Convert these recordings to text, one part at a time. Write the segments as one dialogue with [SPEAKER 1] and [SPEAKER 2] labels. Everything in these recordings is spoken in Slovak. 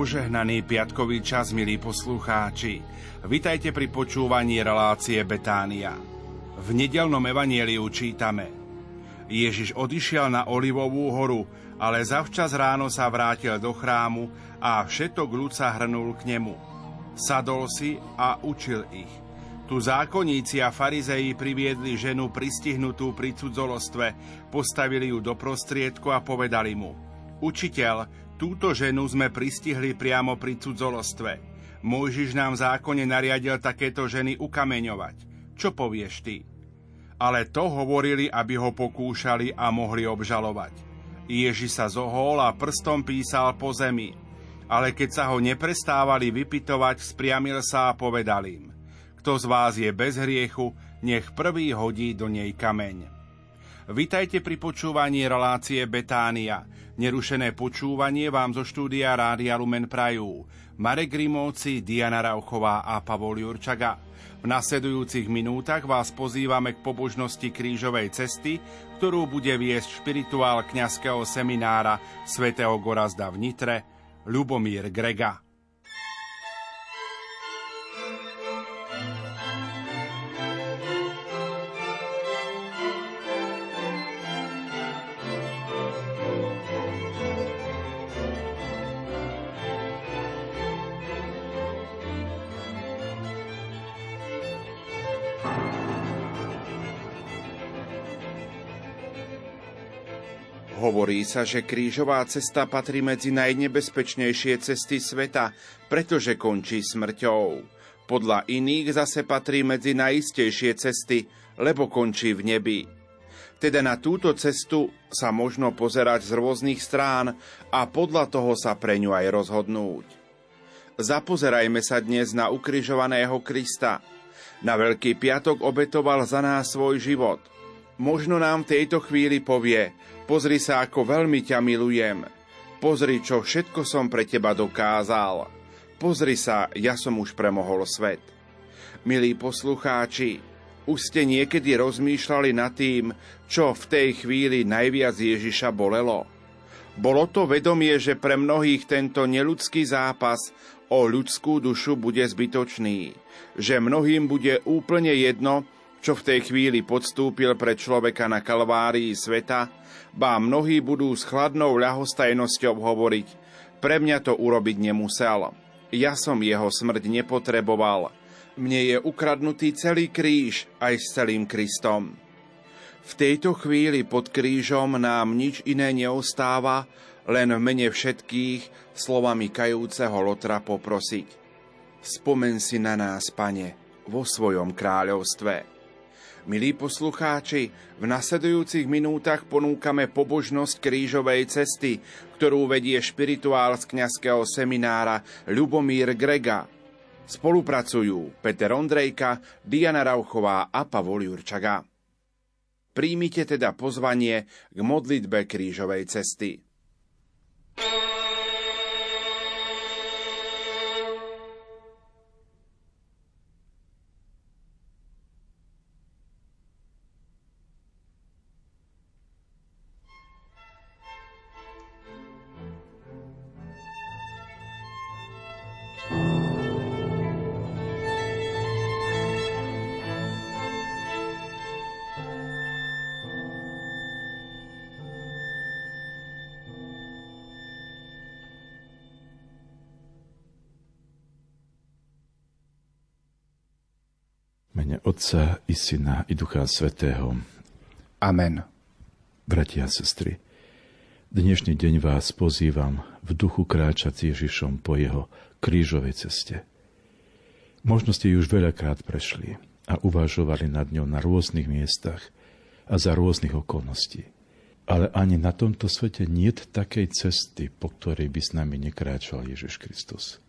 [SPEAKER 1] požehnaný piatkový čas, milí poslucháči. Vitajte pri počúvaní relácie Betánia. V nedelnom evanieliu čítame Ježiš odišiel na Olivovú horu, ale zavčas ráno sa vrátil do chrámu a všetok ľud sa hrnul k nemu. Sadol si a učil ich. Tu zákonníci a farizeji priviedli ženu pristihnutú pri cudzolostve, postavili ju do prostriedku a povedali mu Učiteľ, Túto ženu sme pristihli priamo pri cudzolostve. Mojžiš nám v zákone nariadil takéto ženy ukameňovať. Čo povieš ty? Ale to hovorili, aby ho pokúšali a mohli obžalovať. Ježi sa zohol a prstom písal po zemi. Ale keď sa ho neprestávali vypitovať, spriamil sa a povedal im. Kto z vás je bez hriechu, nech prvý hodí do nej kameň. Vitajte pri počúvaní relácie Betánia – Nerušené počúvanie vám zo štúdia Rádia Lumen Prajú. Marek Grimovci, Diana Rauchová a Pavol Jurčaga. V nasledujúcich minútach vás pozývame k pobožnosti krížovej cesty, ktorú bude viesť špirituál kňazského seminára svätého Gorazda v Nitre, Ľubomír Grega. Hovorí sa, že krížová cesta patrí medzi najnebezpečnejšie cesty sveta, pretože končí smrťou. Podľa iných zase patrí medzi najistejšie cesty, lebo končí v nebi. Teda na túto cestu sa možno pozerať z rôznych strán a podľa toho sa pre ňu aj rozhodnúť. Zapozerajme sa dnes na ukrižovaného Krista. Na Veľký piatok obetoval za nás svoj život. Možno nám v tejto chvíli povie – Pozri sa, ako veľmi ťa milujem. Pozri, čo všetko som pre teba dokázal. Pozri sa, ja som už premohol svet. Milí poslucháči, už ste niekedy rozmýšľali nad tým, čo v tej chvíli najviac Ježiša bolelo? Bolo to vedomie, že pre mnohých tento neludský zápas o ľudskú dušu bude zbytočný, že mnohým bude úplne jedno, čo v tej chvíli podstúpil pre človeka na kalvárii sveta, Bá mnohí budú s chladnou ľahostajnosťou hovoriť, pre mňa to urobiť nemusel. Ja som jeho smrť nepotreboval. Mne je ukradnutý celý kríž aj s celým Kristom. V tejto chvíli pod krížom nám nič iné neostáva, len v mene všetkých slovami kajúceho Lotra poprosiť. Spomen si na nás, Pane, vo svojom kráľovstve. Milí poslucháči, v nasledujúcich minútach ponúkame pobožnosť krížovej cesty, ktorú vedie špirituál z kňazského seminára Ľubomír Grega. Spolupracujú Peter Ondrejka, Diana Rauchová a Pavol Jurčaga. Príjmite teda pozvanie k modlitbe krížovej cesty.
[SPEAKER 2] mene Otca i Syna i Ducha Svetého.
[SPEAKER 1] Amen.
[SPEAKER 2] Bratia a sestry, dnešný deň vás pozývam v duchu kráčať s Ježišom po jeho krížovej ceste. Možno ste ju už veľakrát prešli a uvažovali nad ňou na rôznych miestach a za rôznych okolností. Ale ani na tomto svete nie je takej cesty, po ktorej by s nami nekráčal Ježiš Kristus.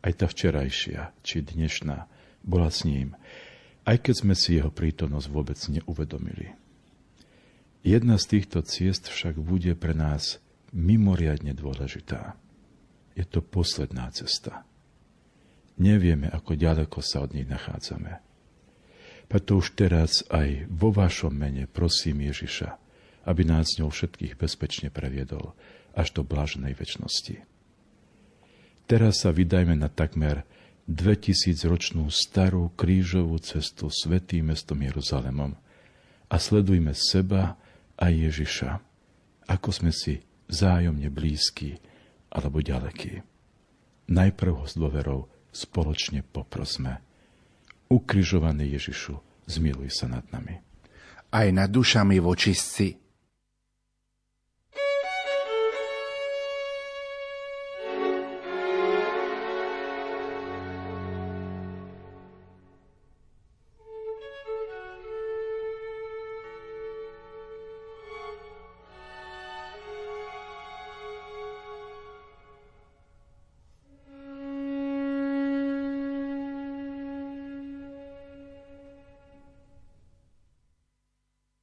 [SPEAKER 2] Aj tá včerajšia, či dnešná, bola s ním aj keď sme si jeho prítomnosť vôbec neuvedomili. Jedna z týchto ciest však bude pre nás mimoriadne dôležitá. Je to posledná cesta. Nevieme, ako ďaleko sa od nej nachádzame. Preto už teraz aj vo vašom mene prosím Ježiša, aby nás ňou všetkých bezpečne previedol až do blaženej väčšnosti. Teraz sa vydajme na takmer 2000 ročnú starú krížovú cestu svetým mestom Jeruzalemom a sledujme seba a Ježiša, ako sme si vzájomne blízki alebo ďalekí. Najprv ho s dôverou spoločne poprosme. Ukrižovaný Ježišu, zmiluj sa nad nami.
[SPEAKER 1] Aj nad dušami vočistci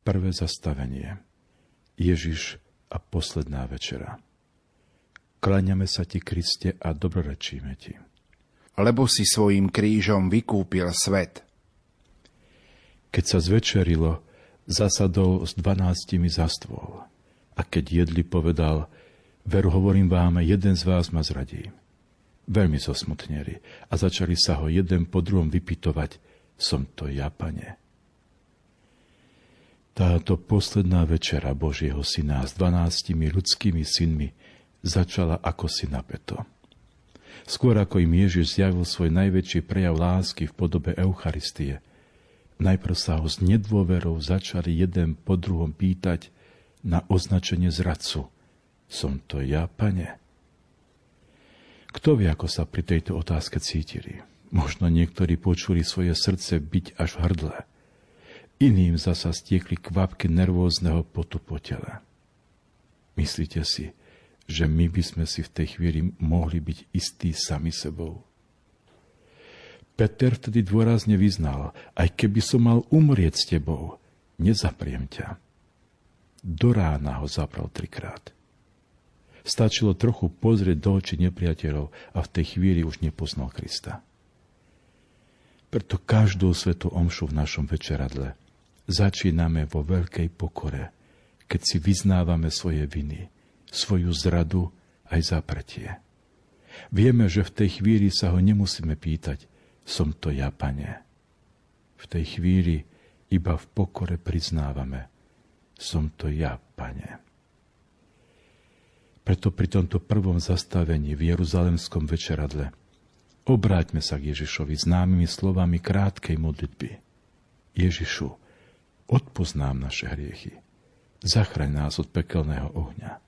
[SPEAKER 2] Prvé zastavenie. Ježiš a posledná večera. Kláňame sa ti, Kriste, a dobrorečíme ti.
[SPEAKER 1] Lebo si svojim krížom vykúpil svet.
[SPEAKER 2] Keď sa zvečerilo, zasadol s dvanáctimi za stôl. A keď jedli, povedal, veru hovorím vám, jeden z vás ma zradí. Veľmi zosmutneli a začali sa ho jeden po druhom vypitovať, som to ja, pane. Táto posledná večera Božieho syna s dvanáctimi ľudskými synmi začala ako si napeto. Skôr ako im Ježiš zjavil svoj najväčší prejav lásky v podobe Eucharistie, najprv sa ho s nedôverou začali jeden po druhom pýtať na označenie zradcu. Som to ja, pane? Kto vie, ako sa pri tejto otázke cítili? Možno niektorí počuli svoje srdce byť až v hrdle – Iným zasa stiekli kvapky nervózneho potu po tele. Myslíte si, že my by sme si v tej chvíli mohli byť istí sami sebou? Peter vtedy dôrazne vyznal, aj keby som mal umrieť s tebou, nezapriem ťa. Do rána ho zapral trikrát. Stačilo trochu pozrieť do očí nepriateľov a v tej chvíli už nepoznal Krista. Preto každú svetú omšu v našom večeradle začíname vo veľkej pokore, keď si vyznávame svoje viny, svoju zradu aj zapretie. Vieme, že v tej chvíli sa ho nemusíme pýtať, som to ja, pane. V tej chvíli iba v pokore priznávame, som to ja, pane. Preto pri tomto prvom zastavení v Jeruzalemskom večeradle obráťme sa k Ježišovi známymi slovami krátkej modlitby. Ježišu, odpoznám naše hriechy. Zachraň nás od pekelného ohňa.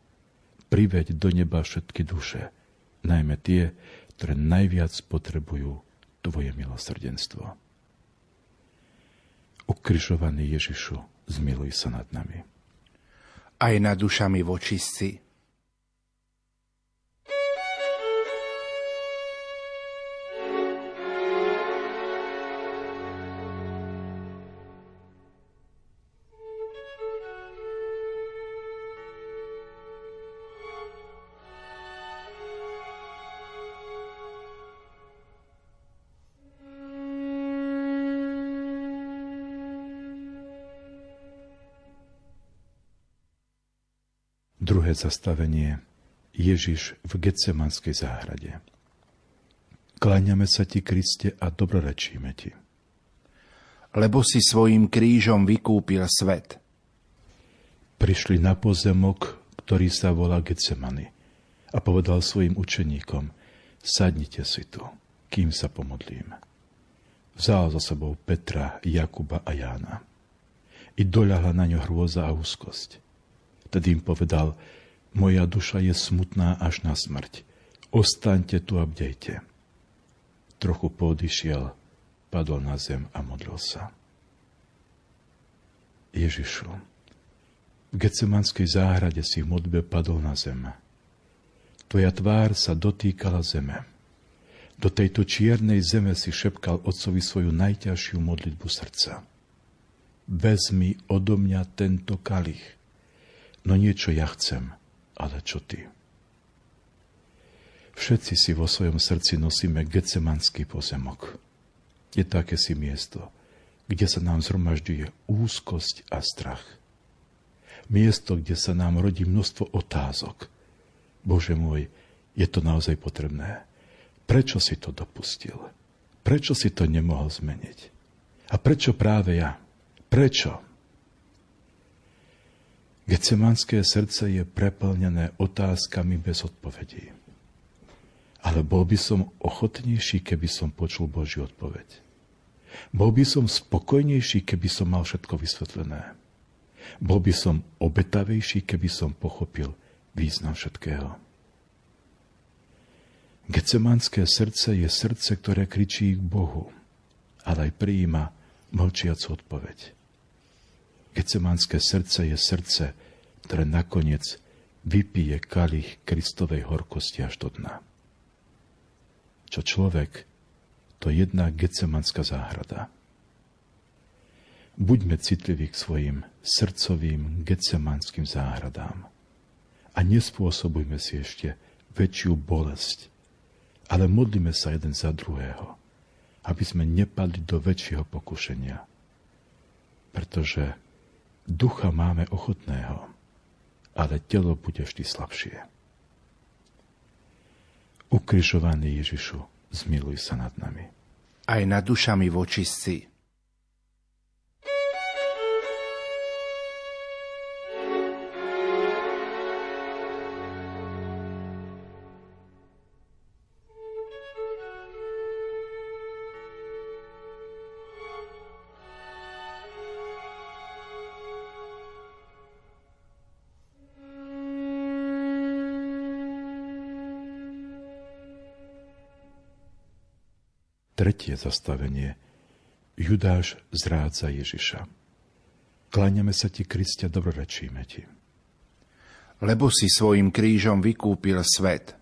[SPEAKER 2] Priveď do neba všetky duše, najmä tie, ktoré najviac potrebujú Tvoje milosrdenstvo. Ukrižovaný Ježišu, zmiluj sa nad nami.
[SPEAKER 1] Aj nad dušami vočistci,
[SPEAKER 2] Druhé zastavenie. Ježiš v Getsemanskej záhrade. Kláňame sa ti, Kriste, a dobrorečíme ti.
[SPEAKER 1] Lebo si svojim krížom vykúpil svet.
[SPEAKER 2] Prišli na pozemok, ktorý sa volá Getsemany a povedal svojim učeníkom, sadnite si tu, kým sa pomodlím. Vzal za sebou Petra, Jakuba a Jána. I doľahla na ňo hrôza a úzkosť Tedy im povedal, moja duša je smutná až na smrť. Ostaňte tu a bdejte. Trochu podišiel, padol na zem a modlil sa. Ježišu, v Gecemanskej záhrade si v modbe padol na zem. Tvoja tvár sa dotýkala zeme. Do tejto čiernej zeme si šepkal otcovi svoju najťažšiu modlitbu srdca. Vezmi odo mňa tento kalich, no niečo ja chcem, ale čo ty? Všetci si vo svojom srdci nosíme gecemanský pozemok. Je také si miesto, kde sa nám zhromažďuje úzkosť a strach. Miesto, kde sa nám rodí množstvo otázok. Bože môj, je to naozaj potrebné? Prečo si to dopustil? Prečo si to nemohol zmeniť? A prečo práve ja? Prečo? Gecemanské srdce je preplnené otázkami bez odpovedí. Ale bol by som ochotnejší, keby som počul Božiu odpoveď. Bol by som spokojnejší, keby som mal všetko vysvetlené. Bol by som obetavejší, keby som pochopil význam všetkého. Gecemanské srdce je srdce, ktoré kričí k Bohu, ale aj prijíma mlčiacu odpoveď. Gecemanské srdce je srdce, ktoré nakoniec vypije kalich Kristovej horkosti až do dna. Čo človek, to jedna gecemanská záhrada. Buďme citliví k svojim srdcovým gecemanským záhradám a nespôsobujme si ešte väčšiu bolesť, ale modlíme sa jeden za druhého, aby sme nepadli do väčšieho pokušenia. Pretože ducha máme ochotného, ale telo bude vždy slabšie. Ukrižovaný Ježišu, zmiluj sa nad nami.
[SPEAKER 1] Aj nad dušami vočistci
[SPEAKER 2] Tretie zastavenie. Judáš zrádza Ježiša. Kláňame sa ti, Kristia, dobrorečíme ti.
[SPEAKER 1] Lebo si svojim krížom vykúpil svet.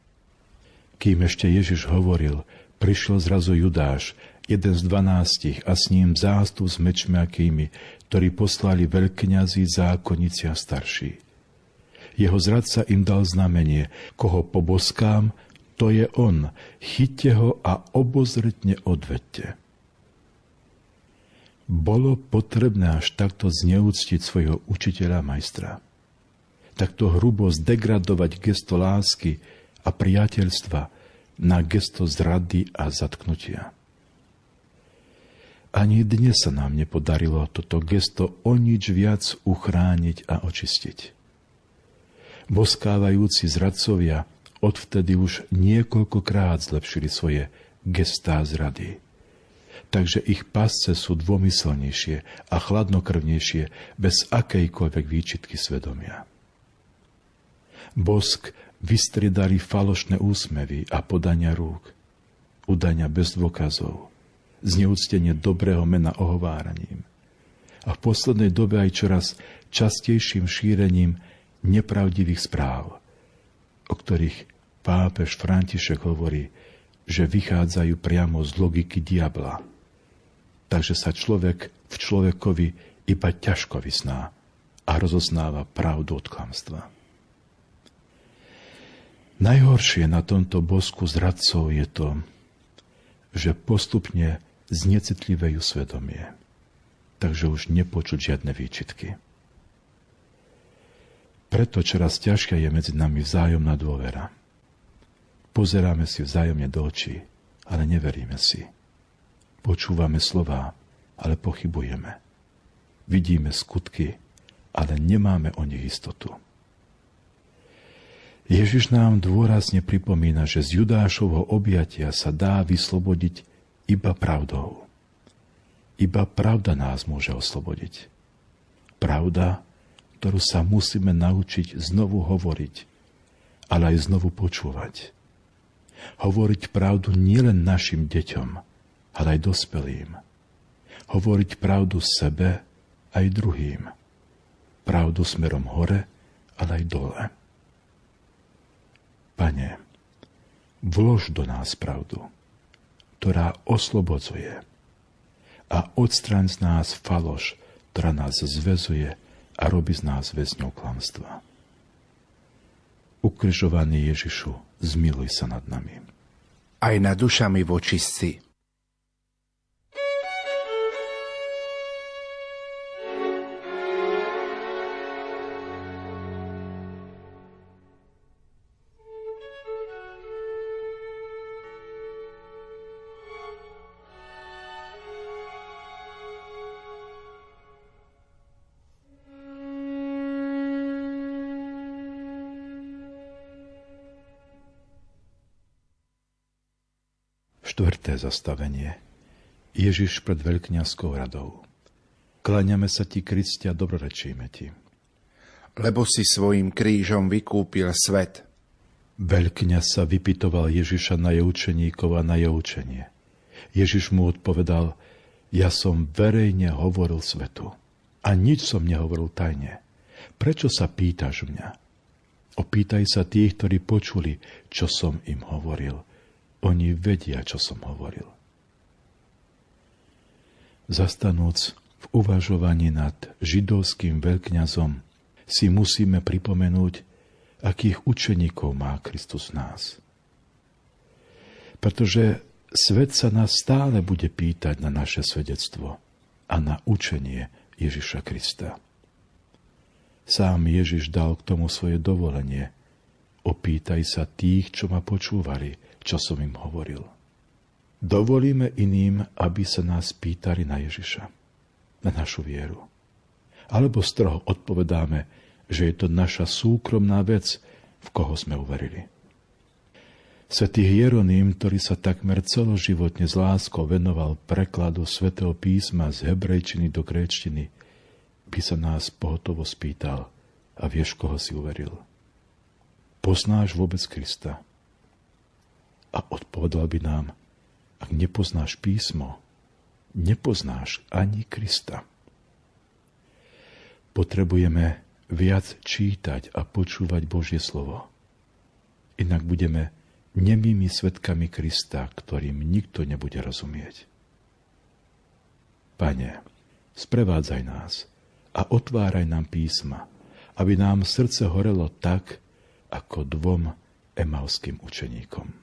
[SPEAKER 2] Kým ešte Ježiš hovoril, prišiel zrazu Judáš, jeden z dvanástich a s ním zástup s mečmiakými, ktorí poslali veľkňazí, zákonníci a starší. Jeho zradca im dal znamenie, koho poboskám, to je on. Chyťte ho a obozretne odvedte. Bolo potrebné až takto zneúctiť svojho učiteľa majstra. Takto hrubo zdegradovať gesto lásky a priateľstva na gesto zrady a zatknutia. Ani dnes sa nám nepodarilo toto gesto o nič viac uchrániť a očistiť. Boskávajúci zradcovia odvtedy už niekoľkokrát zlepšili svoje gestá zrady. Takže ich pasce sú dvomyselnejšie a chladnokrvnejšie bez akejkoľvek výčitky svedomia. Bosk vystriedali falošné úsmevy a podania rúk, udania bez dôkazov, zneúctenie dobrého mena ohováraním a v poslednej dobe aj čoraz častejším šírením nepravdivých správ, o ktorých pápež František hovorí, že vychádzajú priamo z logiky diabla. Takže sa človek v človekovi iba ťažko vysná a rozoznáva pravdu od klamstva. Najhoršie na tomto bosku zradcov je to, že postupne znecitlivejú svedomie, takže už nepočuť žiadne výčitky. Preto čoraz ťažšia je medzi nami vzájomná dôvera. Pozeráme si vzájomne do očí, ale neveríme si. Počúvame slová, ale pochybujeme. Vidíme skutky, ale nemáme o nich istotu. Ježiš nám dôrazne pripomína, že z Judášovho objatia sa dá vyslobodiť iba pravdou. Iba pravda nás môže oslobodiť. Pravda, ktorú sa musíme naučiť znovu hovoriť, ale aj znovu počúvať hovoriť pravdu nielen našim deťom, ale aj dospelým. Hovoriť pravdu sebe aj druhým. Pravdu smerom hore, ale aj dole. Pane, vlož do nás pravdu, ktorá oslobodzuje a odstraň z nás faloš, ktorá nás zväzuje a robí z nás väzňou klamstva. Ukrižovaný Ježišu, zmiluj sa nad nami.
[SPEAKER 1] Aj nad dušami vočistci.
[SPEAKER 2] Štvrté zastavenie. Ježiš pred veľkňazskou radou. Kláňame sa ti, Kristia, dobrorečíme ti.
[SPEAKER 1] Lebo si svojim krížom vykúpil svet.
[SPEAKER 2] Veľkňa sa vypitoval Ježiša na jeho učeníkov a na jeho učenie. Ježiš mu odpovedal, ja som verejne hovoril svetu a nič som nehovoril tajne. Prečo sa pýtaš mňa? Opýtaj sa tých, ktorí počuli, čo som im hovoril. Oni vedia, čo som hovoril. Zastanúc v uvažovaní nad židovským veľkňazom si musíme pripomenúť, akých učeníkov má Kristus nás. Pretože svet sa nás stále bude pýtať na naše svedectvo a na učenie Ježiša Krista. Sám Ježiš dal k tomu svoje dovolenie. Opýtaj sa tých, čo ma počúvali, čo som im hovoril. Dovolíme iným, aby sa nás pýtali na Ježiša na našu vieru. Alebo stroho odpovedáme, že je to naša súkromná vec, v koho sme uverili. Svetý Hieronym, ktorý sa takmer celoživotne s láskou venoval prekladu svätého písma z hebrejčiny do gréčtiny, by sa nás pohotovo spýtal a vieš, koho si uveril. Poznáš vôbec Krista? A odpovedal by nám, ak nepoznáš písmo, nepoznáš ani Krista. Potrebujeme viac čítať a počúvať Božie slovo. Inak budeme nemými svetkami Krista, ktorým nikto nebude rozumieť. Pane, sprevádzaj nás a otváraj nám písma, aby nám srdce horelo tak, ako dvom emalským učeníkom.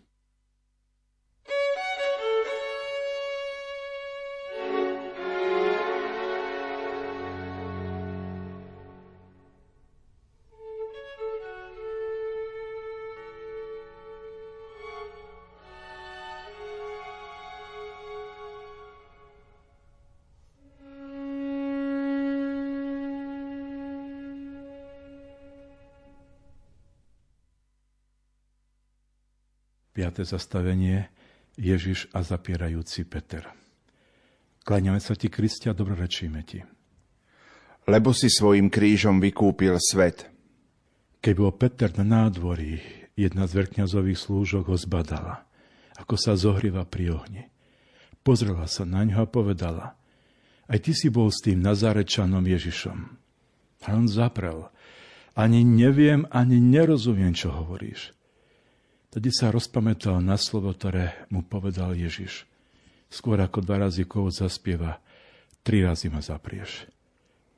[SPEAKER 2] 5. zastavenie Ježiš a zapierajúci Peter. Kláňame sa ti, Kristia, dobrorečíme ti.
[SPEAKER 1] Lebo si svojim krížom vykúpil svet.
[SPEAKER 2] Keď bol Peter na nádvorí, jedna z vrkňazových slúžok ho zbadala, ako sa zohrieva pri ohni. Pozrela sa na ňo a povedala, aj ty si bol s tým Nazarečanom Ježišom. A on zaprel, ani neviem, ani nerozumiem, čo hovoríš. Tedy sa rozpamätal na slovo, ktoré mu povedal Ježiš. Skôr ako dva razy kovod zaspieva, tri razy ma zaprieš.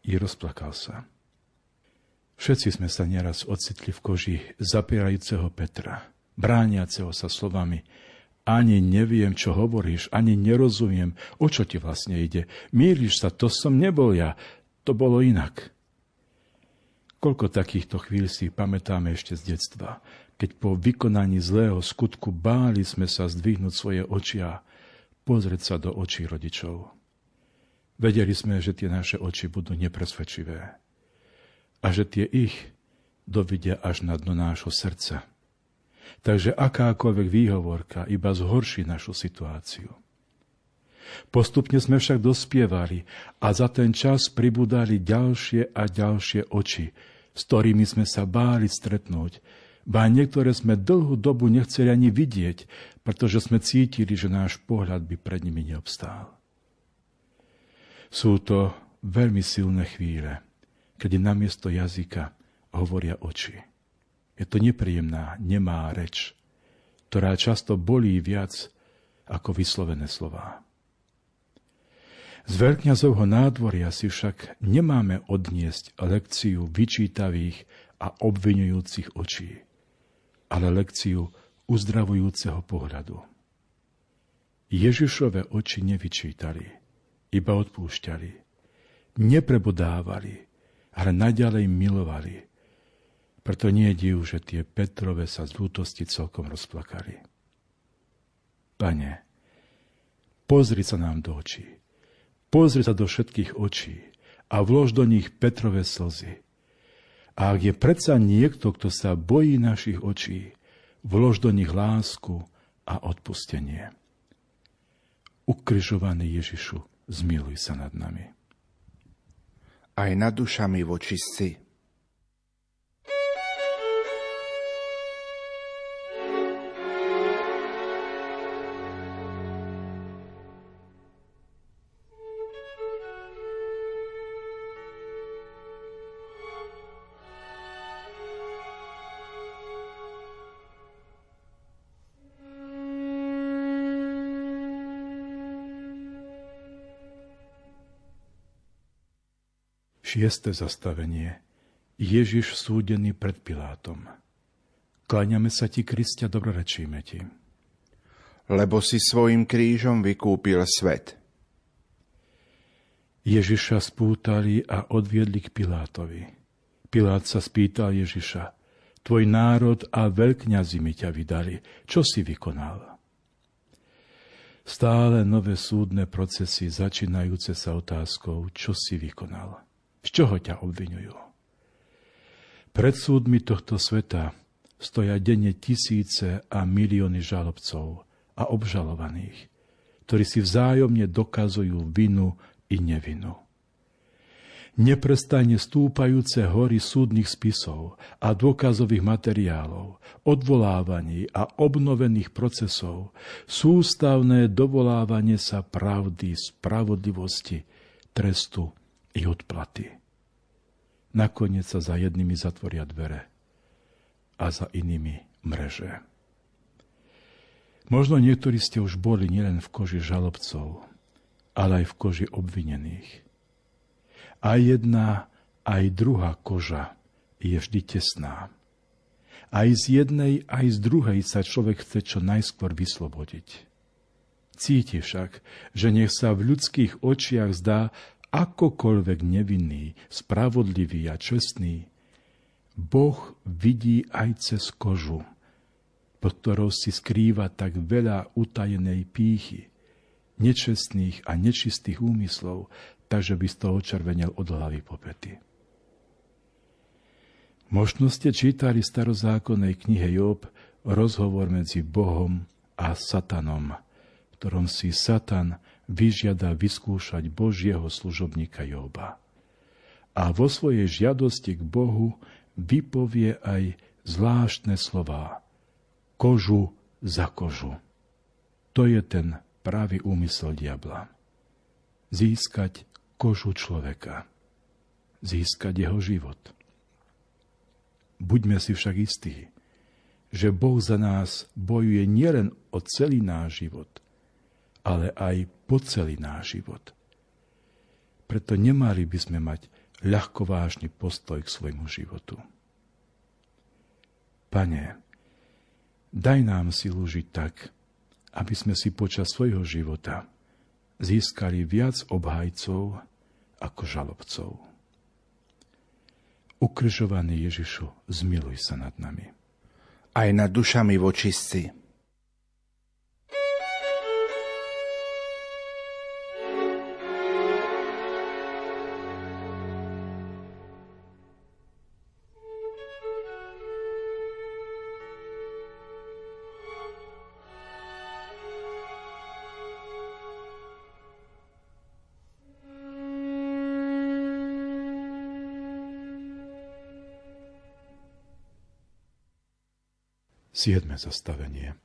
[SPEAKER 2] I rozplakal sa. Všetci sme sa nieraz ocitli v koži zapierajúceho Petra, brániaceho sa slovami ani neviem, čo hovoríš, ani nerozumiem, o čo ti vlastne ide. Mýliš sa, to som nebol ja, to bolo inak. Koľko takýchto chvíľ si pamätáme ešte z detstva, keď po vykonaní zlého skutku báli sme sa zdvihnúť svoje oči a pozrieť sa do očí rodičov. Vedeli sme, že tie naše oči budú nepresvedčivé a že tie ich dovidia až na dno nášho srdca. Takže akákoľvek výhovorka iba zhorší našu situáciu. Postupne sme však dospievali a za ten čas pribudali ďalšie a ďalšie oči, s ktorými sme sa báli stretnúť, ba niektoré sme dlhú dobu nechceli ani vidieť, pretože sme cítili, že náš pohľad by pred nimi neobstál. Sú to veľmi silné chvíle, kedy namiesto jazyka hovoria oči. Je to nepríjemná, nemá reč, ktorá často bolí viac ako vyslovené slová. Z veľkňazovho nádvoria si však nemáme odniesť lekciu vyčítavých a obvinujúcich očí, ale lekciu uzdravujúceho pohľadu. Ježišove oči nevyčítali, iba odpúšťali, neprebodávali, ale naďalej milovali. Preto nie je div, že tie Petrove sa z lútosti celkom rozplakali. Pane, pozri sa nám do očí Pozri sa do všetkých očí a vlož do nich Petrové slzy. A ak je predsa niekto, kto sa bojí našich očí, vlož do nich lásku a odpustenie. Ukrižovaný Ježišu, zmiluj sa nad nami.
[SPEAKER 1] Aj nad dušami vočistci
[SPEAKER 2] Šieste zastavenie. Ježiš súdený pred Pilátom. Kláňame sa ti, Kristia, dobrorečíme ti.
[SPEAKER 1] Lebo si svojim krížom vykúpil svet.
[SPEAKER 2] Ježiša spútali a odviedli k Pilátovi. Pilát sa spýtal Ježiša, tvoj národ a veľkňazi mi ťa vydali, čo si vykonal? Stále nové súdne procesy začínajúce sa otázkou, čo si vykonal. Z čoho ťa obvinujú? Pred súdmi tohto sveta stoja denne tisíce a milióny žalobcov a obžalovaných, ktorí si vzájomne dokazujú vinu i nevinu. Neprestane stúpajúce hory súdnych spisov a dôkazových materiálov, odvolávaní a obnovených procesov, sústavné dovolávanie sa pravdy, spravodlivosti, trestu i odplaty. Nakoniec sa za jednými zatvoria dvere a za inými mreže. Možno niektorí ste už boli nielen v koži žalobcov, ale aj v koži obvinených. Aj jedna, aj druhá koža je vždy tesná. Aj z jednej, aj z druhej sa človek chce čo najskôr vyslobodiť. Cíti však, že nech sa v ľudských očiach zdá, akokoľvek nevinný, spravodlivý a čestný, Boh vidí aj cez kožu, pod ktorou si skrýva tak veľa utajenej pýchy, nečestných a nečistých úmyslov, takže by z toho červenel od hlavy po. Možno ste čítali starozákonnej knihe Job rozhovor medzi Bohom a Satanom, v ktorom si Satan vyžiada vyskúšať Božieho služobníka Joba. A vo svojej žiadosti k Bohu vypovie aj zvláštne slová. Kožu za kožu. To je ten pravý úmysel diabla. Získať kožu človeka. Získať jeho život. Buďme si však istí, že Boh za nás bojuje nielen o celý náš život, ale aj po celý náš život. Preto nemali by sme mať ľahkovážny postoj k svojmu životu. Pane, daj nám silu žiť tak, aby sme si počas svojho života získali viac obhajcov ako žalobcov. Ukrižovaný Ježišu, zmiluj sa nad nami.
[SPEAKER 1] Aj nad dušami vočistci
[SPEAKER 2] Siedme zastavenie.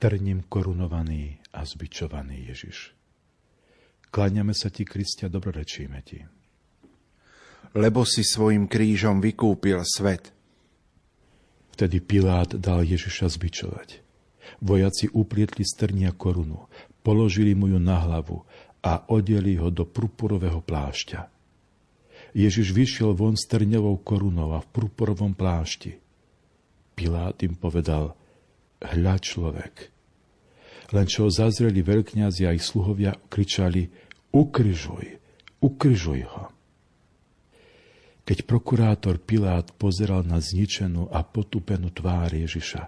[SPEAKER 2] Trním korunovaný a zbičovaný Ježiš. Kláňame sa ti, Kristia, dobrorečíme ti.
[SPEAKER 1] Lebo si svojim krížom vykúpil svet.
[SPEAKER 2] Vtedy Pilát dal Ježiša zbičovať. Vojaci uplietli z trnia korunu, položili mu ju na hlavu a odeli ho do purpurového plášťa. Ježiš vyšiel von s trňovou korunou a v purpurovom plášti. Pilát im povedal, hľa človek. Len čo zazreli veľkňazi a ich sluhovia, kričali, ukryžuj, ukryžuj ho. Keď prokurátor Pilát pozeral na zničenú a potupenú tvár Ježiša,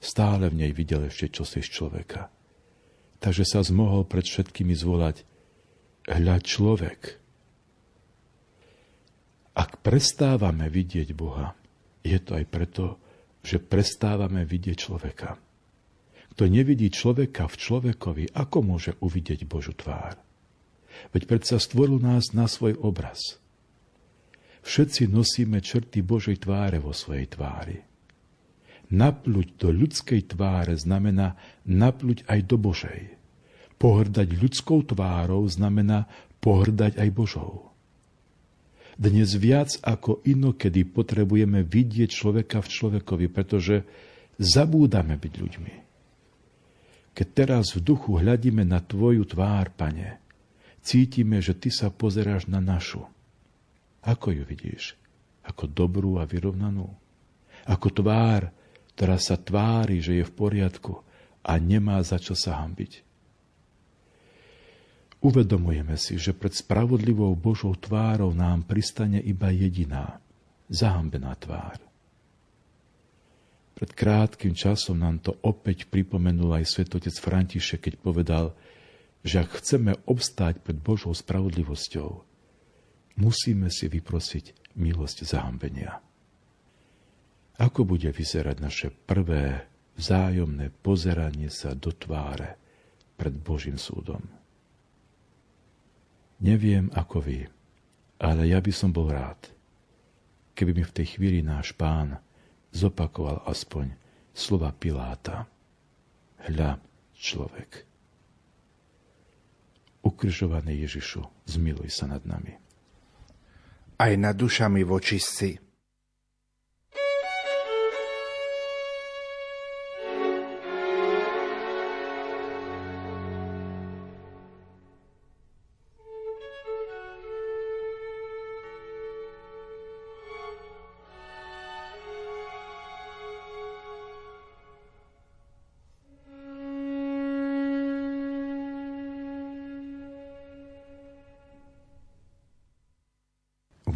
[SPEAKER 2] stále v nej videl ešte čosi z človeka. Takže sa zmohol pred všetkými zvolať, hľa človek. Ak prestávame vidieť Boha, je to aj preto, že prestávame vidieť človeka. Kto nevidí človeka v človekovi, ako môže uvidieť Božu tvár? Veď predsa stvoril nás na svoj obraz. Všetci nosíme črty Božej tváre vo svojej tvári. Napluť do ľudskej tváre znamená napluť aj do Božej. Pohrdať ľudskou tvárou znamená pohrdať aj Božou. Dnes viac ako inokedy potrebujeme vidieť človeka v človekovi, pretože zabúdame byť ľuďmi. Keď teraz v duchu hľadíme na Tvoju tvár, Pane, cítime, že Ty sa pozeráš na našu. Ako ju vidíš? Ako dobrú a vyrovnanú? Ako tvár, ktorá sa tvári, že je v poriadku a nemá za čo sa hambiť? Uvedomujeme si, že pred spravodlivou Božou tvárou nám pristane iba jediná, zahambená tvár. Pred krátkým časom nám to opäť pripomenul aj svetotec František, keď povedal, že ak chceme obstáť pred Božou spravodlivosťou, musíme si vyprosiť milosť zahambenia. Ako bude vyzerať naše prvé vzájomné pozeranie sa do tváre pred Božím súdom? Neviem ako vy, ale ja by som bol rád, keby mi v tej chvíli náš pán zopakoval aspoň slova Piláta. Hľa, človek. Ukrižovaný Ježišu, zmiluj sa nad nami.
[SPEAKER 1] Aj nad dušami vočistci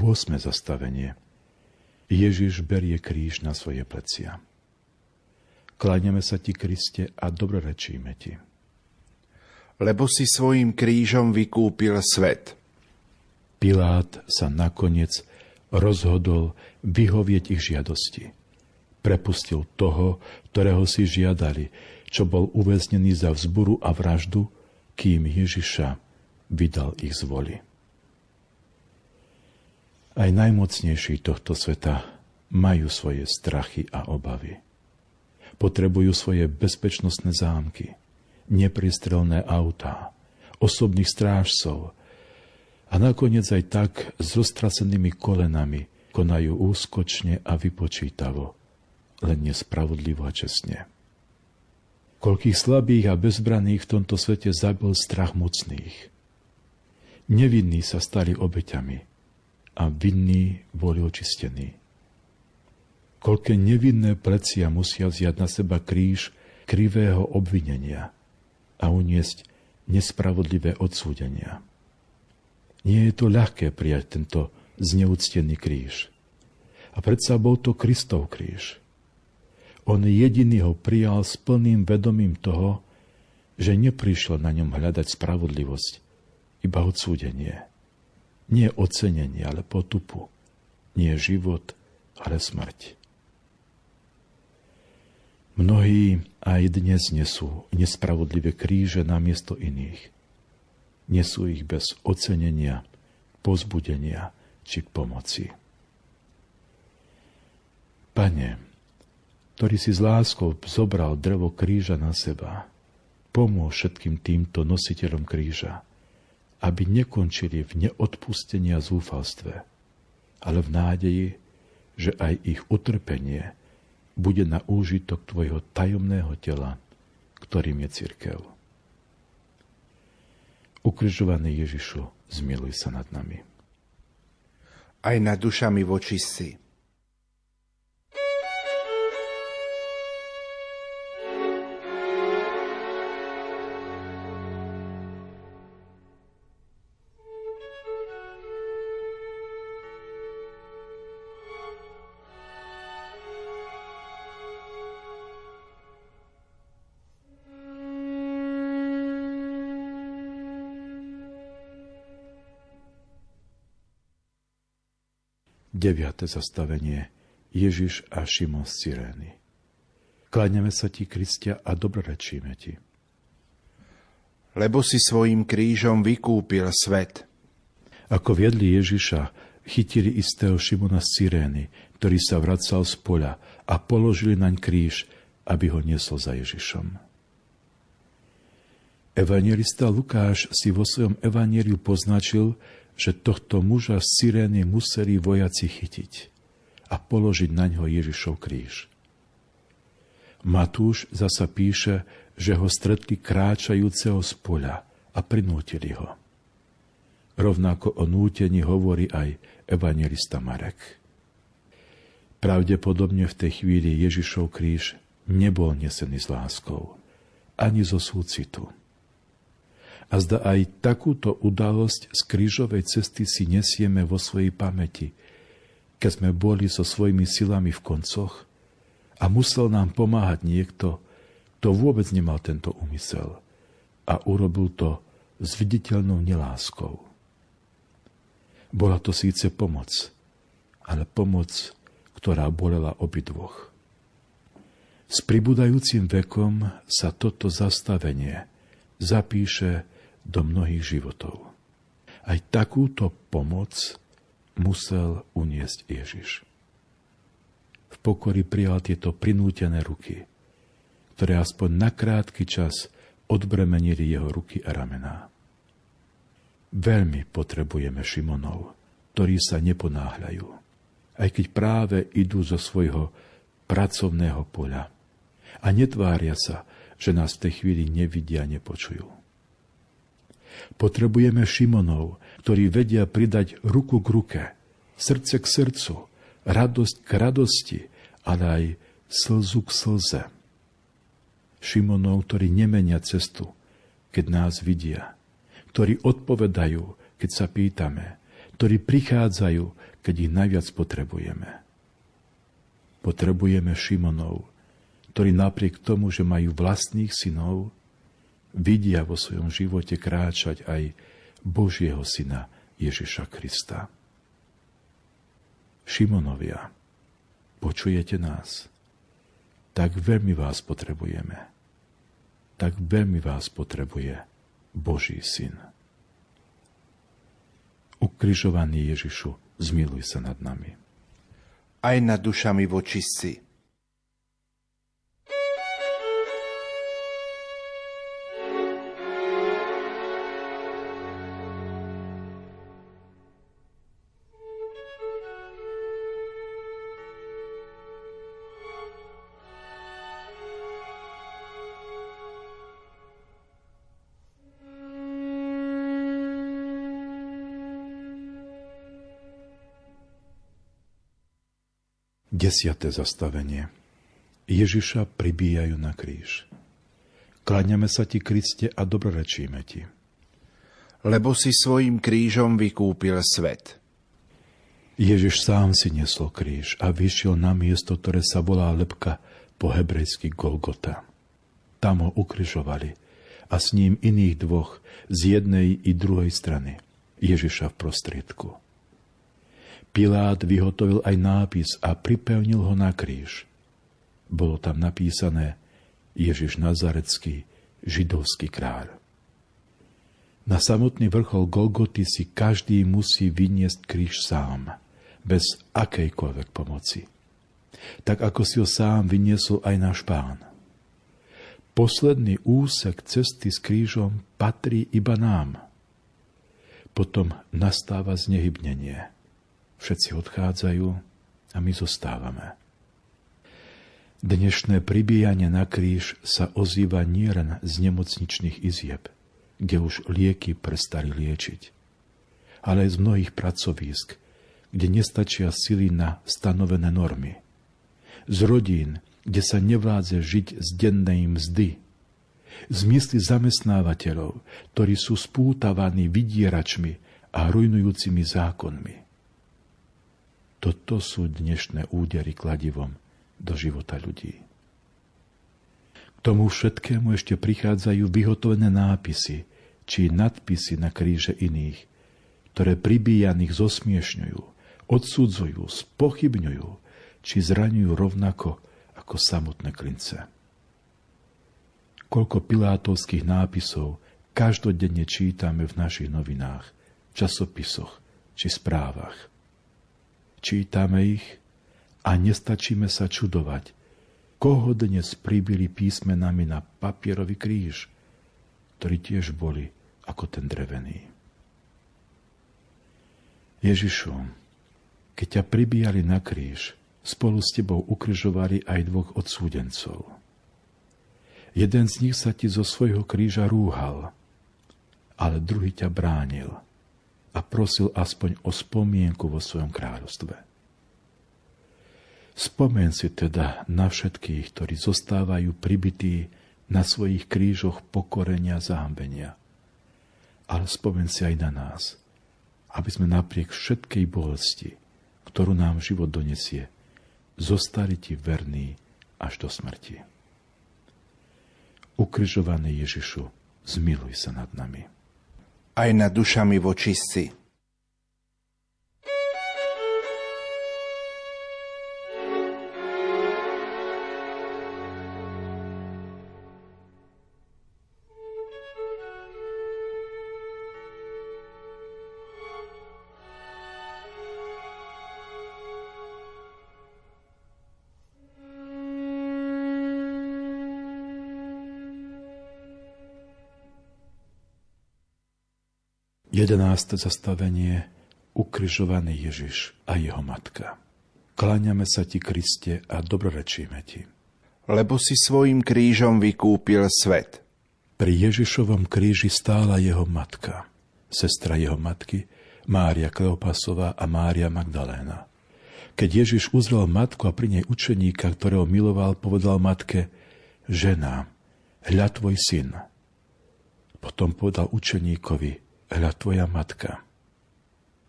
[SPEAKER 2] Osme zastavenie. Ježiš berie kríž na svoje plecia. Kláňame sa ti, Kriste, a dobrorečíme ti.
[SPEAKER 1] Lebo si svojim krížom vykúpil svet.
[SPEAKER 2] Pilát sa nakoniec rozhodol vyhovieť ich žiadosti. Prepustil toho, ktorého si žiadali, čo bol uväznený za vzburu a vraždu, kým Ježiša vydal ich z voli. Aj najmocnejší tohto sveta majú svoje strachy a obavy. Potrebujú svoje bezpečnostné zámky, nepriestrelné autá, osobných strážcov a nakoniec aj tak s roztrasenými kolenami konajú úskočne a vypočítavo, len nespravodlivo a čestne. Koľkých slabých a bezbraných v tomto svete zabil strach mocných. Nevinní sa stali obeťami, a vinní boli očistení. Koľké nevinné plecia musia vziať na seba kríž krivého obvinenia a uniesť nespravodlivé odsúdenia. Nie je to ľahké prijať tento zneúctený kríž. A predsa bol to Kristov kríž. On jediný ho prijal s plným vedomím toho, že neprišiel na ňom hľadať spravodlivosť, iba odsúdenie. Nie ocenenie, ale potupu. Nie život, ale smrť. Mnohí aj dnes nesú nespravodlivé kríže namiesto iných. Nesú ich bez ocenenia, pozbudenia či pomoci. Pane, ktorý si s láskou zobral drevo kríža na seba, pomôž všetkým týmto nositeľom kríža, aby nekončili v neodpustení a zúfalstve, ale v nádeji, že aj ich utrpenie bude na úžitok tvojho tajomného tela, ktorým je církev. Ukrižovaný Ježišu, zmiluj sa nad nami.
[SPEAKER 1] Aj nad dušami voči.
[SPEAKER 2] 9. zastavenie Ježiš a Šimon z Cyrény. Kláňame sa ti, Kristia, a dobrorečíme ti.
[SPEAKER 1] Lebo si svojim krížom vykúpil svet.
[SPEAKER 2] Ako viedli Ježiša, chytili istého Šimona z Cyrény, ktorý sa vracal z poľa a položili naň kríž, aby ho niesol za Ježišom. Evangelista Lukáš si vo svojom evanieliu poznačil, že tohto muža z Cyrény museli vojaci chytiť a položiť na ňo Ježišov kríž. Matúš zasa píše, že ho stretli kráčajúceho z poľa a prinútili ho. Rovnako o nútení hovorí aj evangelista Marek. Pravdepodobne v tej chvíli Ježišov kríž nebol nesený s láskou, ani zo súcitu a zda aj takúto udalosť z krížovej cesty si nesieme vo svojej pamäti, keď sme boli so svojimi silami v koncoch a musel nám pomáhať niekto, kto vôbec nemal tento úmysel a urobil to s viditeľnou neláskou. Bola to síce pomoc, ale pomoc, ktorá bolela obidvoch. S pribúdajúcim vekom sa toto zastavenie zapíše do mnohých životov. Aj takúto pomoc musel uniesť Ježiš. V pokory prijal tieto prinútené ruky, ktoré aspoň na krátky čas odbremenili jeho ruky a ramená. Veľmi potrebujeme Šimonov, ktorí sa neponáhľajú, aj keď práve idú zo svojho pracovného poľa a netvária sa, že nás v tej chvíli nevidia a nepočujú. Potrebujeme Šimonov, ktorí vedia pridať ruku k ruke, srdce k srdcu, radosť k radosti, ale aj slzu k slze. Šimonov, ktorí nemenia cestu, keď nás vidia, ktorí odpovedajú, keď sa pýtame, ktorí prichádzajú, keď ich najviac potrebujeme. Potrebujeme Šimonov, ktorí napriek tomu, že majú vlastných synov, vidia vo svojom živote kráčať aj Božieho Syna Ježiša Krista. Šimonovia, počujete nás? Tak veľmi vás potrebujeme. Tak veľmi vás potrebuje Boží Syn. Ukrižovaný Ježišu, zmiluj sa nad nami.
[SPEAKER 1] Aj nad dušami vočistci
[SPEAKER 2] Desiate zastavenie. Ježiša pribíjajú na kríž. Kláňame sa ti, Kriste, a dobrorečíme ti.
[SPEAKER 1] Lebo si svojim krížom vykúpil svet.
[SPEAKER 2] Ježiš sám si nesol kríž a vyšiel na miesto, ktoré sa volá lepka po hebrejsky Golgota. Tam ho ukrižovali a s ním iných dvoch z jednej i druhej strany. Ježiša v prostriedku. Pilát vyhotovil aj nápis a pripevnil ho na kríž. Bolo tam napísané Ježiš Nazarecký, židovský kráľ. Na samotný vrchol Golgoty si každý musí vyniesť kríž sám, bez akejkoľvek pomoci. Tak ako si ho sám vyniesol aj náš pán. Posledný úsek cesty s krížom patrí iba nám. Potom nastáva znehybnenie – Všetci odchádzajú a my zostávame. Dnešné pribíjanie na kríž sa ozýva nielen z nemocničných izieb, kde už lieky prestali liečiť, ale aj z mnohých pracovísk, kde nestačia sily na stanovené normy. Z rodín, kde sa nevládze žiť z dennej mzdy. Z mysli zamestnávateľov, ktorí sú spútavaní vydieračmi a rujnujúcimi zákonmi. Toto sú dnešné údery kladivom do života ľudí. K tomu všetkému ešte prichádzajú vyhotovené nápisy či nadpisy na kríže iných, ktoré pribíjaných zosmiešňujú, odsudzujú, spochybňujú, či zraňujú rovnako ako samotné klince. Koľko pilátovských nápisov každodenne čítame v našich novinách, časopisoch či správach. Čítame ich a nestačíme sa čudovať, koho dnes pribili písmenami na papierový kríž, ktorí tiež boli ako ten drevený. Ježišu, keď ťa pribíjali na kríž, spolu s tebou ukryžovali aj dvoch odsúdencov. Jeden z nich sa ti zo svojho kríža rúhal, ale druhý ťa bránil a prosil aspoň o spomienku vo svojom kráľovstve. Spomen si teda na všetkých, ktorí zostávajú pribití na svojich krížoch pokorenia zahambenia. Ale spomen si aj na nás, aby sme napriek všetkej bolesti, ktorú nám život donesie, zostali ti verní až do smrti. Ukrižovaný Ježišu, zmiluj sa nad nami.
[SPEAKER 1] Aj nad dušami vočistci,
[SPEAKER 2] 11. zastavenie Ukrižovaný Ježiš a jeho matka. Kláňame sa ti, Kriste, a dobrorečíme ti.
[SPEAKER 1] Lebo si svojim krížom vykúpil svet.
[SPEAKER 2] Pri Ježišovom kríži stála jeho matka, sestra jeho matky, Mária Kleopasová a Mária Magdaléna. Keď Ježiš uzrel matku a pri nej učeníka, ktorého miloval, povedal matke, žena, hľa tvoj syn. Potom povedal učeníkovi, hľa tvoja matka.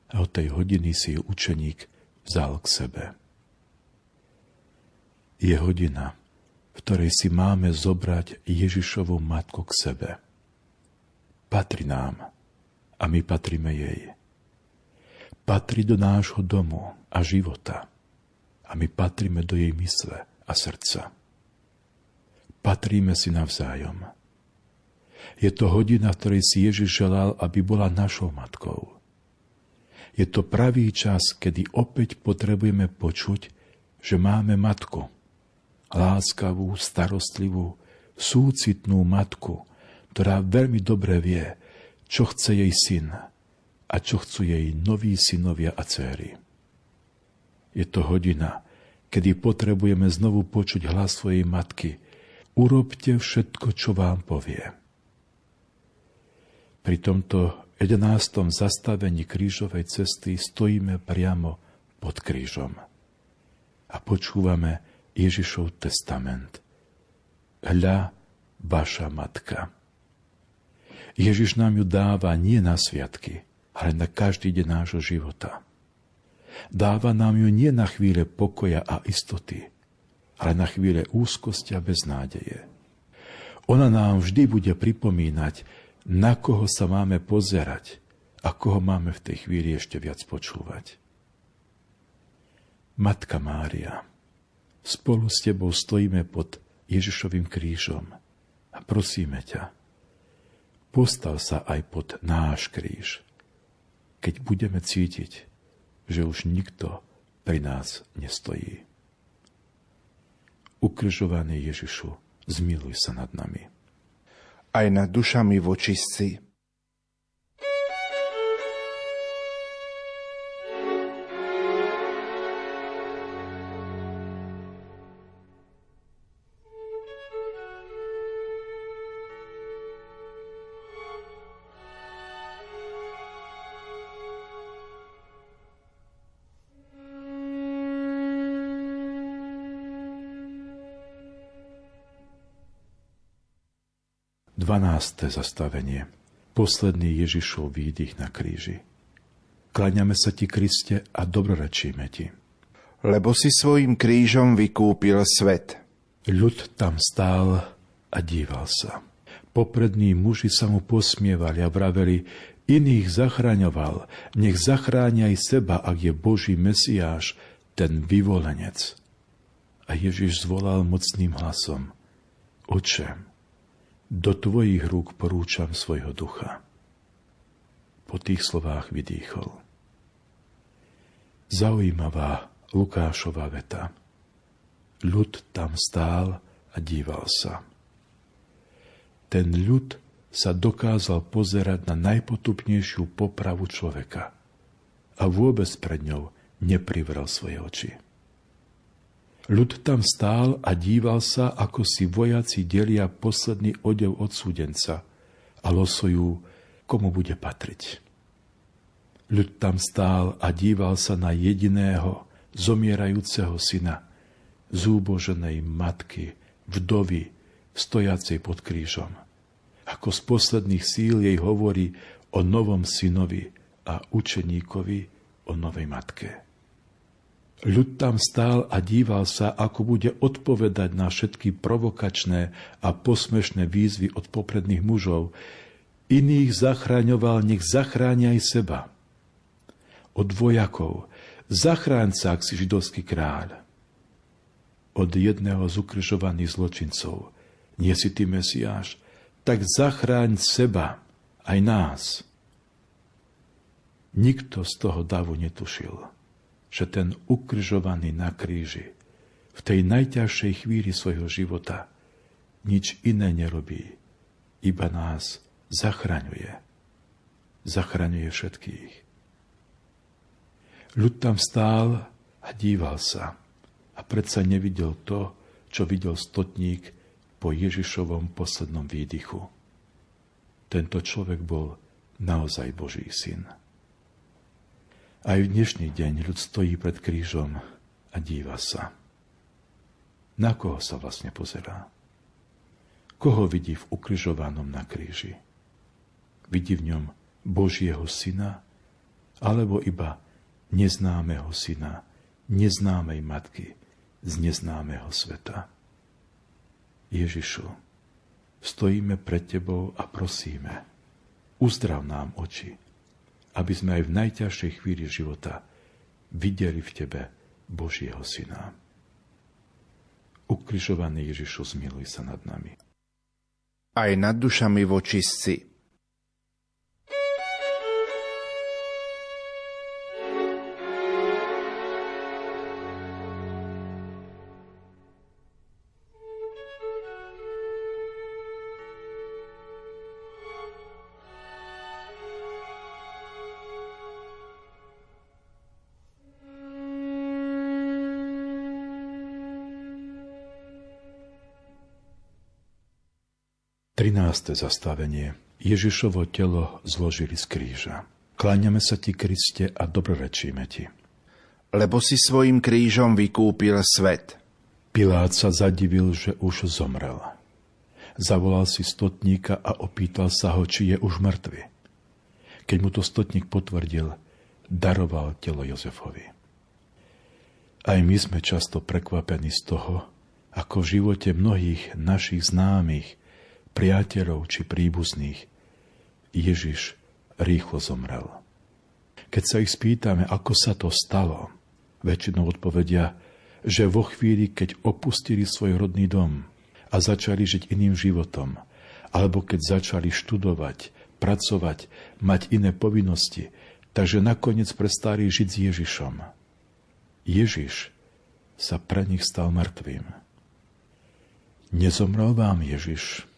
[SPEAKER 2] A od tej hodiny si ju učeník vzal k sebe. Je hodina, v ktorej si máme zobrať Ježišovú matku k sebe. Patrí nám a my patríme jej. Patrí do nášho domu a života a my patríme do jej mysle a srdca. Patríme si navzájom je to hodina, v ktorej si Ježiš želal, aby bola našou matkou. Je to pravý čas, kedy opäť potrebujeme počuť, že máme matku. Láskavú, starostlivú, súcitnú matku, ktorá veľmi dobre vie, čo chce jej syn a čo chcú jej noví synovia a céry. Je to hodina, kedy potrebujeme znovu počuť hlas svojej matky. Urobte všetko, čo vám povie. Pri tomto jedenáctom zastavení krížovej cesty stojíme priamo pod krížom a počúvame Ježišov testament. Hľa, vaša matka. Ježiš nám ju dáva nie na sviatky, ale na každý deň nášho života. Dáva nám ju nie na chvíle pokoja a istoty, ale na chvíle úzkosti a beznádeje. Ona nám vždy bude pripomínať, na koho sa máme pozerať a koho máme v tej chvíli ešte viac počúvať. Matka Mária, spolu s tebou stojíme pod Ježišovým krížom a prosíme ťa, postav sa aj pod náš kríž, keď budeme cítiť, že už nikto pri nás nestojí. Ukrižovaný Ježišu, zmiluj sa nad nami
[SPEAKER 1] aj nad dušami vočistci.
[SPEAKER 2] 12. zastavenie. Posledný Ježišov výdych na kríži. Kláňame sa ti, Kriste, a dobrorečíme ti.
[SPEAKER 1] Lebo si svojim krížom vykúpil svet.
[SPEAKER 2] Ľud tam stál a díval sa. Poprední muži sa mu posmievali a vraveli, iných zachraňoval, nech zachráni aj seba, ak je Boží Mesiáš, ten vyvolenec. A Ježiš zvolal mocným hlasom. Oče, do tvojich rúk porúčam svojho ducha. Po tých slovách vydýchol. Zaujímavá Lukášova veta. Ľud tam stál a díval sa. Ten ľud sa dokázal pozerať na najpotupnejšiu popravu človeka a vôbec pred ňou neprivrel svoje oči. Ľud tam stál a díval sa, ako si vojaci delia posledný odev od súdenca a losujú, komu bude patriť. Ľud tam stál a díval sa na jediného, zomierajúceho syna, zúboženej matky, vdovy, stojacej pod krížom. Ako z posledných síl jej hovorí o novom synovi a učeníkovi o novej matke. Ľud tam stál a díval sa, ako bude odpovedať na všetky provokačné a posmešné výzvy od popredných mužov. Iných zachraňoval, nech zachránia aj seba. Od vojakov, zachráň sa, ak si židovský kráľ. Od jedného z ukrižovaných zločincov, nie si ty Mesiáš, tak zachráň seba, aj nás. Nikto z toho davu netušil že ten ukryžovaný na kríži v tej najťažšej chvíli svojho života nič iné nerobí, iba nás zachraňuje. Zachraňuje všetkých. Ľud tam stál a díval sa a predsa nevidel to, čo videl stotník po Ježišovom poslednom výdychu. Tento človek bol naozaj Boží syn. Aj v dnešný deň ľud stojí pred krížom a díva sa. Na koho sa vlastne pozerá? Koho vidí v ukrižovanom na kríži? Vidí v ňom Božieho syna alebo iba neznámeho syna, neznámej matky z neznámeho sveta? Ježišu, stojíme pred Tebou a prosíme, uzdrav nám oči, aby sme aj v najťažšej chvíli života videli v Tebe Božieho Syna. Ukrižovaný Ježišu, zmiluj sa nad nami.
[SPEAKER 1] Aj nad dušami vočistci
[SPEAKER 2] 13. zastavenie. Ježišovo telo zložili z kríža. Kláňame sa ti, Kriste, a dobrorečíme ti.
[SPEAKER 1] Lebo si svojim krížom vykúpil svet.
[SPEAKER 2] Pilát sa zadivil, že už zomrel. Zavolal si stotníka a opýtal sa ho, či je už mŕtvy. Keď mu to stotník potvrdil, daroval telo Jozefovi. Aj my sme často prekvapení z toho, ako v živote mnohých našich známych priateľov či príbuzných, Ježiš rýchlo zomrel. Keď sa ich spýtame, ako sa to stalo, väčšinou odpovedia, že vo chvíli, keď opustili svoj rodný dom a začali žiť iným životom, alebo keď začali študovať, pracovať, mať iné povinnosti, takže nakoniec prestali žiť s Ježišom. Ježiš sa pre nich stal mŕtvým. Nezomrel vám Ježiš,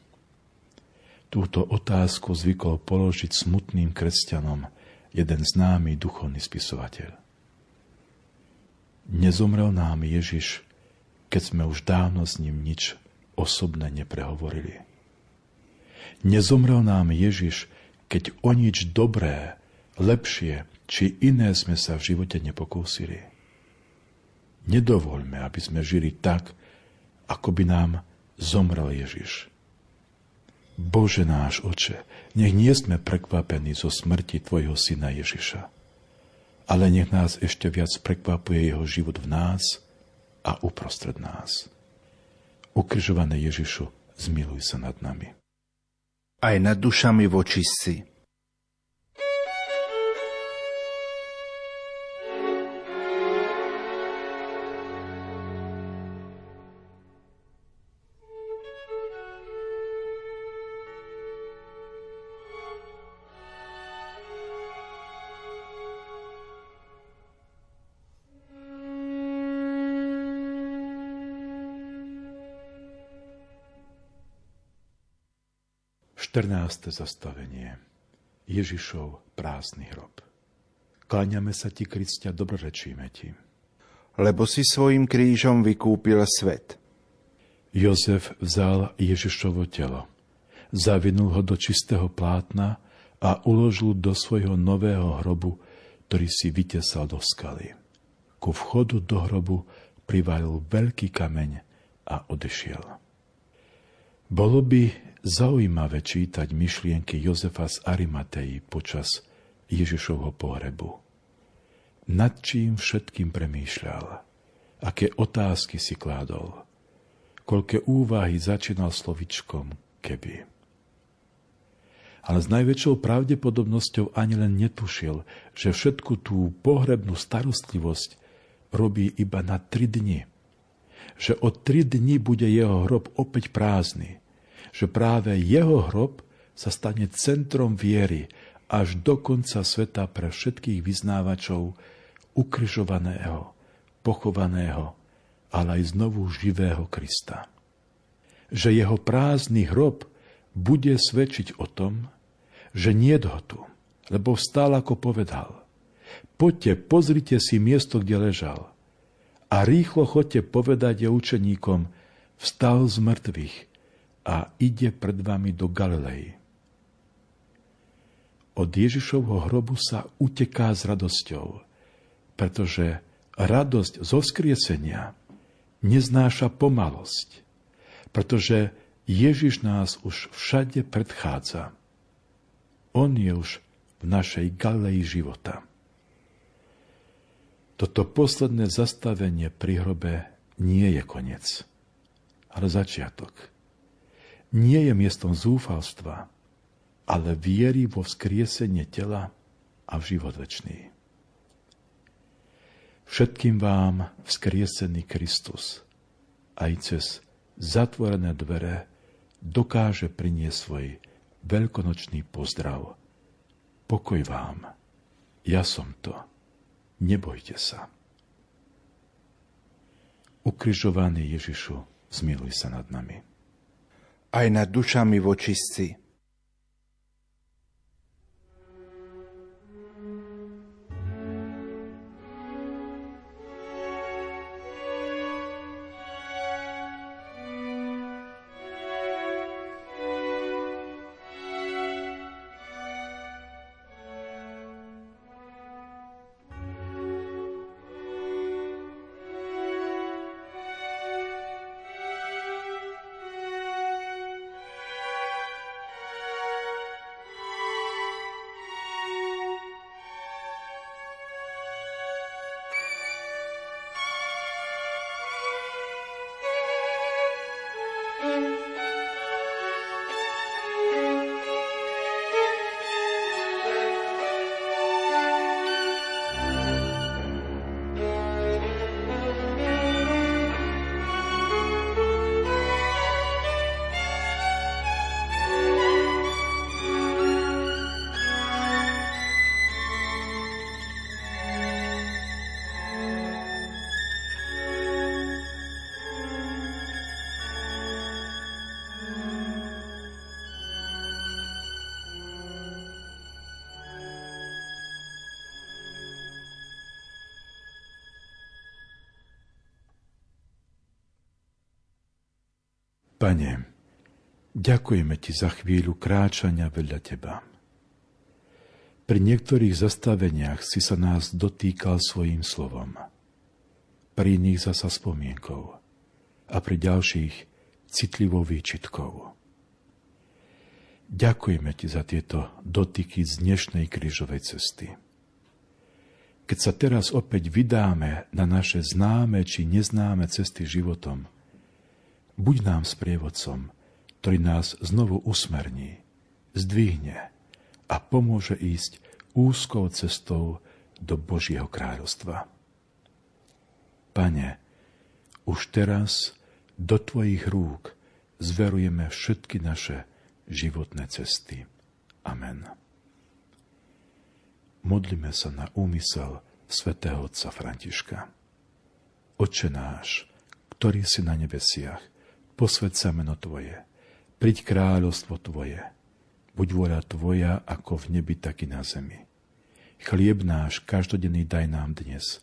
[SPEAKER 2] Túto otázku zvykol položiť smutným kresťanom jeden známy duchovný spisovateľ. Nezomrel nám Ježiš, keď sme už dávno s ním nič osobné neprehovorili. Nezomrel nám Ježiš, keď o nič dobré, lepšie či iné sme sa v živote nepokúsili. Nedovoľme, aby sme žili tak, ako by nám zomrel Ježiš. Bože náš Oče, nech nie sme prekvapení zo smrti Tvojho Syna Ježiša, ale nech nás ešte viac prekvapuje Jeho život v nás a uprostred nás. Ukrižované
[SPEAKER 1] Ježišu, zmiluj sa nad nami. Aj nad dušami vočistci.
[SPEAKER 2] 14. zastavenie. Ježišov prázdny hrob. Kláňame sa ti, Kristia, dobrorečíme ti.
[SPEAKER 1] Lebo si svojim krížom vykúpil svet.
[SPEAKER 2] Jozef vzal Ježišovo telo, zavinul ho do čistého plátna a uložil do svojho nového hrobu, ktorý si vytesal do skaly. Ku vchodu do hrobu privalil veľký kameň a odešiel. Bolo by zaujímavé čítať myšlienky Jozefa z Arimatei počas Ježišovho pohrebu. Nad čím všetkým premýšľal, aké otázky si kládol, koľké úvahy začínal slovičkom keby. Ale s najväčšou pravdepodobnosťou ani len netušil, že všetku tú pohrebnú starostlivosť robí iba na tri dni. Že o tri dni bude jeho hrob opäť prázdny. Že práve jeho hrob sa stane centrom viery až do konca sveta pre všetkých vyznávačov ukryžovaného, pochovaného, ale aj znovu živého Krista. Že jeho prázdny hrob bude svedčiť o tom, že nie ho tu, lebo vstal, ako povedal. Poďte, pozrite si miesto, kde ležal. A rýchlo chodte povedať je učeníkom, vstal z mŕtvych a ide pred vami do Galilei od Ježišovho hrobu sa uteká s radosťou, pretože radosť zo skriesenia neznáša pomalosť, pretože Ježiš nás už všade predchádza. On je už v našej galei života. Toto posledné zastavenie pri hrobe nie je koniec, ale začiatok. Nie je miestom zúfalstva, ale viery vo vzkriesenie tela a v život večný. Všetkým vám vzkriesený Kristus aj cez zatvorené dvere dokáže priniesť svoj veľkonočný pozdrav. Pokoj vám, ja som to, nebojte sa. Ukrižovaný Ježišu, zmiluj sa nad nami.
[SPEAKER 1] Aj nad dušami vočistci,
[SPEAKER 2] Pane, ďakujeme Ti za chvíľu kráčania vedľa Teba. Pri niektorých zastaveniach si sa nás dotýkal svojim slovom, pri iných zasa spomienkou a pri ďalších citlivou výčitkou. Ďakujeme Ti za tieto dotyky z dnešnej krížovej cesty. Keď sa teraz opäť vydáme na naše známe či neznáme cesty životom, buď nám sprievodcom, ktorý nás znovu usmerní, zdvihne a pomôže ísť úzkou cestou do Božieho kráľovstva. Pane, už teraz do Tvojich rúk zverujeme všetky naše životné cesty. Amen. Modlíme sa na úmysel svätého Otca Františka. Oče náš, ktorý si na nebesiach, posved sa meno Tvoje, priď kráľovstvo Tvoje, buď vôľa Tvoja ako v nebi, tak i na zemi. Chlieb náš každodenný daj nám dnes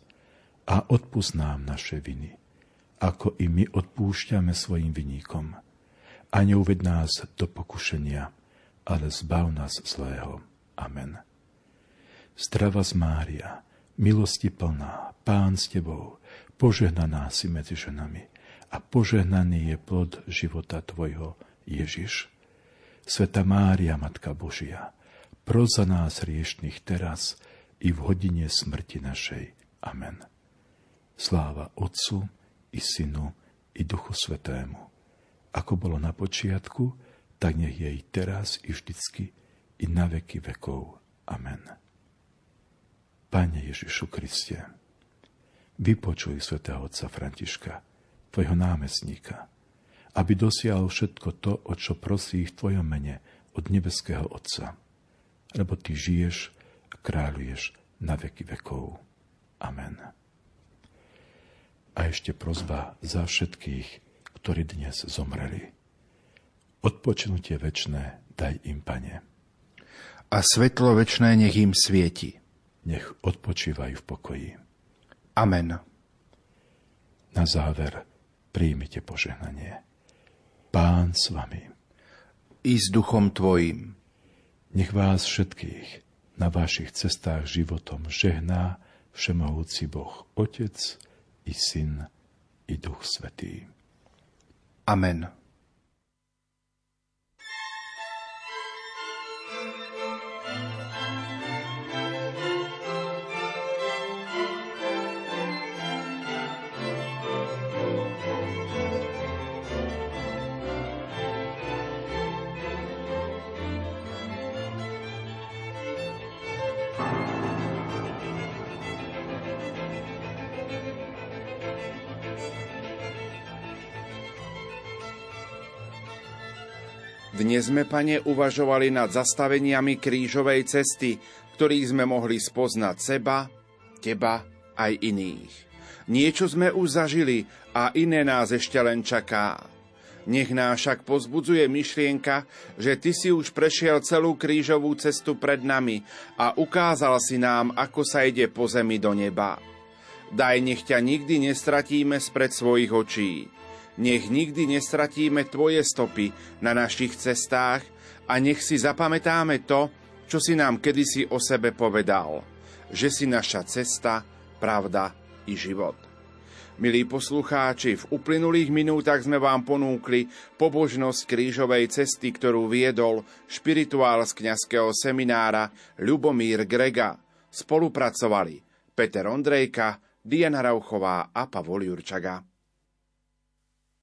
[SPEAKER 2] a odpust nám naše viny, ako i my odpúšťame svojim viníkom. A neuved nás do pokušenia, ale zbav nás zlého. Amen. Zdrava z Mária, milosti plná, Pán s Tebou, požehnaná si medzi ženami a požehnaný je plod života Tvojho, Ježiš. Sveta Mária, Matka Božia, pros za nás riešných teraz i v hodine smrti našej. Amen. Sláva Otcu i Synu i Duchu Svetému, ako bolo na počiatku, tak nech je i teraz i vždycky i na veky vekov. Amen. Pane Ježišu Kriste, vypočuj svätého otca Františka, tvojho námestníka, aby dosiahol všetko to, o čo prosí v tvojom mene od nebeského Otca, lebo ty žiješ a kráľuješ na veky vekov. Amen. A ešte prozba za všetkých, ktorí dnes zomreli. Odpočinutie večné daj im, Pane.
[SPEAKER 1] A svetlo večné nech im svieti
[SPEAKER 2] nech odpočívajú v pokoji.
[SPEAKER 1] Amen.
[SPEAKER 2] Na záver príjmite požehnanie. Pán s vami.
[SPEAKER 1] I s duchom tvojim.
[SPEAKER 2] Nech vás všetkých na vašich cestách životom žehná Všemohúci Boh, Otec i Syn i Duch Svetý.
[SPEAKER 1] Amen. Dnes sme, pane, uvažovali nad zastaveniami krížovej cesty, ktorých sme mohli spoznať seba, teba aj iných. Niečo sme už zažili a iné nás ešte len čaká. Nech nás však pozbudzuje myšlienka, že ty si už prešiel celú krížovú cestu pred nami a ukázal si nám, ako sa ide po zemi do neba. Daj, nech ťa nikdy nestratíme spred svojich očí nech nikdy nestratíme Tvoje stopy na našich cestách a nech si zapamätáme to, čo si nám kedysi o sebe povedal, že si naša cesta, pravda i život. Milí poslucháči, v uplynulých minútach sme vám ponúkli pobožnosť krížovej cesty, ktorú viedol špirituál z kňazského seminára Ľubomír Grega. Spolupracovali Peter Ondrejka, Diana Rauchová a Pavol Jurčaga.